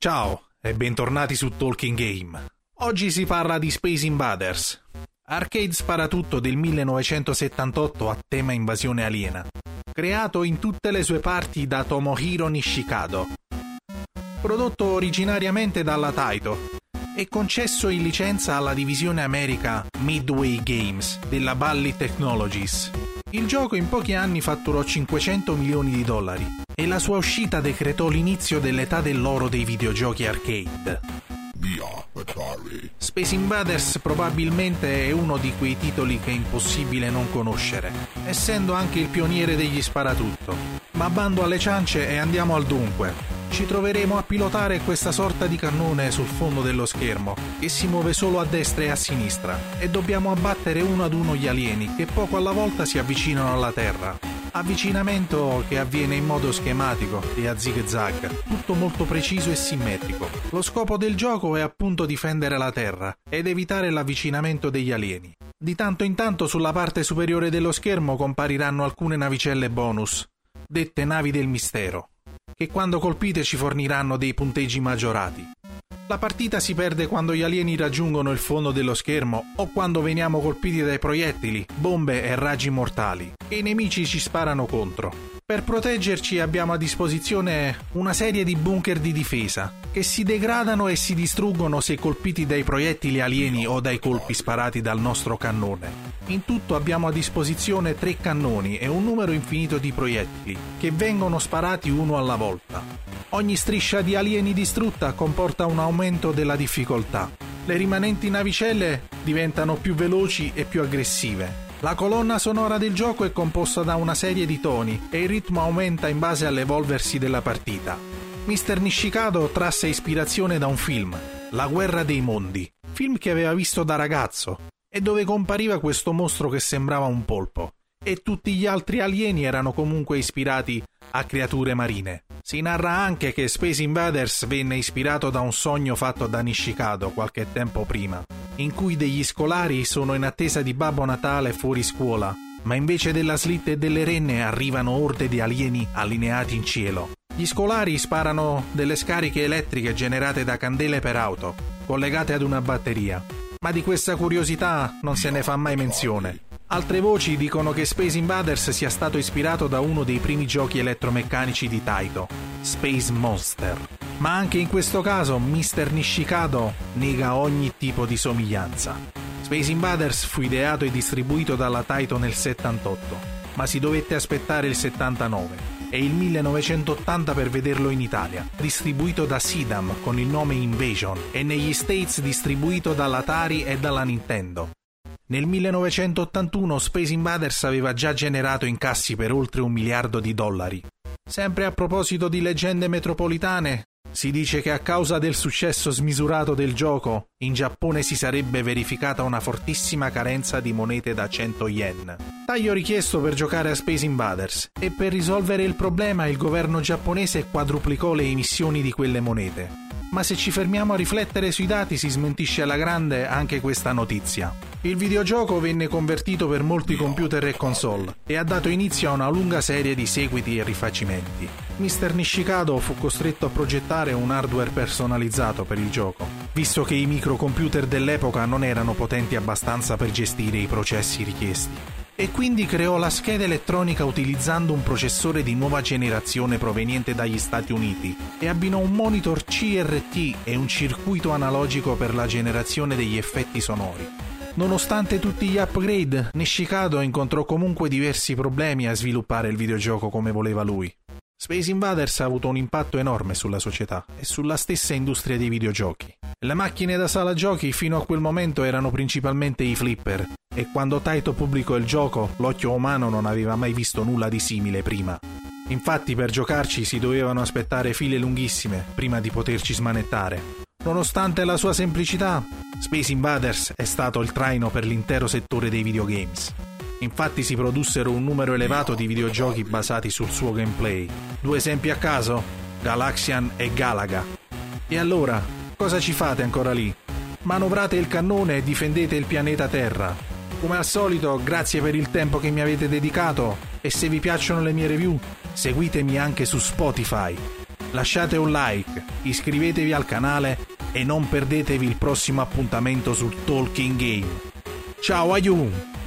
Ciao e bentornati su Talking Game. Oggi si parla di Space Invaders, arcade sparatutto del 1978 a tema invasione aliena, creato in tutte le sue parti da Tomohiro Nishikado. Prodotto originariamente dalla Taito e concesso in licenza alla divisione America Midway Games della Bally Technologies. Il gioco in pochi anni fatturò 500 milioni di dollari e la sua uscita decretò l'inizio dell'età dell'oro dei videogiochi arcade. Space Invaders probabilmente è uno di quei titoli che è impossibile non conoscere, essendo anche il pioniere degli sparatutto. Ma bando alle ciance e andiamo al dunque. Ci troveremo a pilotare questa sorta di cannone sul fondo dello schermo, che si muove solo a destra e a sinistra, e dobbiamo abbattere uno ad uno gli alieni che poco alla volta si avvicinano alla Terra. Avvicinamento che avviene in modo schematico e a zig zag, tutto molto preciso e simmetrico. Lo scopo del gioco è appunto difendere la Terra ed evitare l'avvicinamento degli alieni. Di tanto in tanto sulla parte superiore dello schermo compariranno alcune navicelle bonus, dette navi del mistero che quando colpite ci forniranno dei punteggi maggiorati. La partita si perde quando gli alieni raggiungono il fondo dello schermo o quando veniamo colpiti dai proiettili, bombe e raggi mortali, e i nemici ci sparano contro. Per proteggerci abbiamo a disposizione una serie di bunker di difesa, che si degradano e si distruggono se colpiti dai proiettili alieni o dai colpi sparati dal nostro cannone. In tutto abbiamo a disposizione tre cannoni e un numero infinito di proiettili, che vengono sparati uno alla volta. Ogni striscia di alieni distrutta comporta un aumento della difficoltà. Le rimanenti navicelle diventano più veloci e più aggressive, la colonna sonora del gioco è composta da una serie di toni e il ritmo aumenta in base all'evolversi della partita. Mr. Nishikado trasse ispirazione da un film, La guerra dei mondi, film che aveva visto da ragazzo e dove compariva questo mostro che sembrava un polpo. E tutti gli altri alieni erano comunque ispirati a creature marine. Si narra anche che Space Invaders venne ispirato da un sogno fatto da Nishikado qualche tempo prima in cui degli scolari sono in attesa di Babbo Natale fuori scuola, ma invece della slitta e delle renne arrivano orde di alieni allineati in cielo. Gli scolari sparano delle scariche elettriche generate da candele per auto, collegate ad una batteria. Ma di questa curiosità non se ne fa mai menzione. Altre voci dicono che Space Invaders sia stato ispirato da uno dei primi giochi elettromeccanici di Taito, Space Monster ma anche in questo caso Mr. Nishikado nega ogni tipo di somiglianza. Space Invaders fu ideato e distribuito dalla Taito nel 78, ma si dovette aspettare il 79 e il 1980 per vederlo in Italia, distribuito da Sidam con il nome Invasion e negli States distribuito dall'Atari e dalla Nintendo. Nel 1981 Space Invaders aveva già generato incassi per oltre un miliardo di dollari. Sempre a proposito di leggende metropolitane, si dice che a causa del successo smisurato del gioco, in Giappone si sarebbe verificata una fortissima carenza di monete da 100 yen. Taglio richiesto per giocare a Space Invaders e per risolvere il problema il governo giapponese quadruplicò le emissioni di quelle monete ma se ci fermiamo a riflettere sui dati si smentisce alla grande anche questa notizia. Il videogioco venne convertito per molti computer e console e ha dato inizio a una lunga serie di seguiti e rifacimenti. Mr. Nishikado fu costretto a progettare un hardware personalizzato per il gioco, visto che i microcomputer dell'epoca non erano potenti abbastanza per gestire i processi richiesti e quindi creò la scheda elettronica utilizzando un processore di nuova generazione proveniente dagli Stati Uniti e abbinò un monitor CRT e un circuito analogico per la generazione degli effetti sonori. Nonostante tutti gli upgrade, Nishikado incontrò comunque diversi problemi a sviluppare il videogioco come voleva lui. Space Invaders ha avuto un impatto enorme sulla società e sulla stessa industria dei videogiochi. Le macchine da sala giochi fino a quel momento erano principalmente i flipper e quando Taito pubblicò il gioco l'occhio umano non aveva mai visto nulla di simile prima. Infatti per giocarci si dovevano aspettare file lunghissime prima di poterci smanettare. Nonostante la sua semplicità, Space Invaders è stato il traino per l'intero settore dei videogames. Infatti si produssero un numero elevato di videogiochi basati sul suo gameplay. Due esempi a caso? Galaxian e Galaga. E allora, cosa ci fate ancora lì? Manovrate il cannone e difendete il pianeta Terra. Come al solito, grazie per il tempo che mi avete dedicato e se vi piacciono le mie review, seguitemi anche su Spotify. Lasciate un like, iscrivetevi al canale e non perdetevi il prossimo appuntamento sul Talking Game. Ciao Ayun!